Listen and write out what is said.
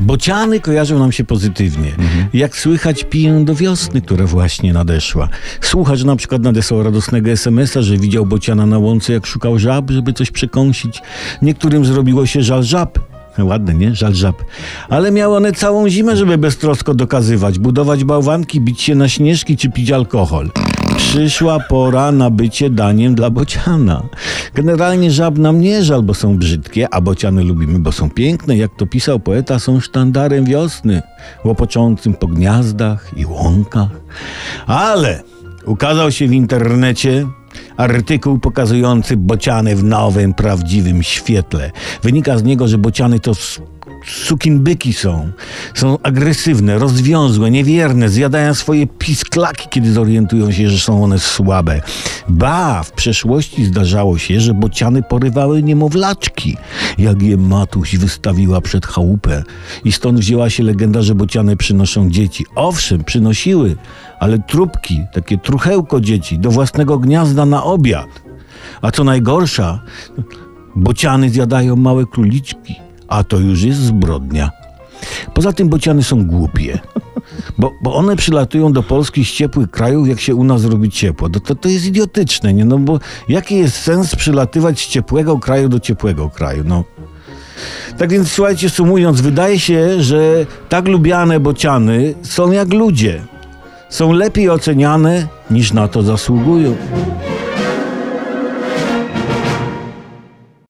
Bociany kojarzą nam się pozytywnie. Jak słychać, piję do wiosny, która właśnie nadeszła. Słuchacz na przykład nadesłał radosnego SMS-a, że widział bociana na łące, jak szukał żab, żeby coś przekąsić. Niektórym zrobiło się żal żab. Ładne, nie? Żal żab. Ale miały one całą zimę, żeby beztrosko dokazywać, budować bałwanki, bić się na śnieżki czy pić alkohol. Przyszła pora na bycie daniem dla bociana. Generalnie żab nam nie żal, bo są brzydkie, a bociany lubimy, bo są piękne. Jak to pisał poeta, są sztandarem wiosny, łopoczącym po gniazdach i łąkach. Ale ukazał się w internecie artykuł pokazujący bociany w nowym, prawdziwym świetle. Wynika z niego, że bociany to sukinbyki są. Są agresywne, rozwiązłe, niewierne, zjadają swoje pisklaki, kiedy zorientują się, że są one słabe. Ba, w przeszłości zdarzało się, że bociany porywały niemowlaczki, jak je matuś wystawiła przed chałupę. I stąd wzięła się legenda, że bociany przynoszą dzieci. Owszem, przynosiły, ale trupki, takie truchełko dzieci, do własnego gniazda na obiad. A co najgorsza, bociany zjadają małe króliczki, a to już jest zbrodnia. Poza tym bociany są głupie. Bo, bo one przylatują do Polski z ciepłych krajów, jak się u nas robi ciepło. To, to, to jest idiotyczne, nie? No bo jaki jest sens przylatywać z ciepłego kraju do ciepłego kraju? No. Tak więc słuchajcie, sumując, wydaje się, że tak lubiane bociany są jak ludzie. Są lepiej oceniane niż na to zasługują.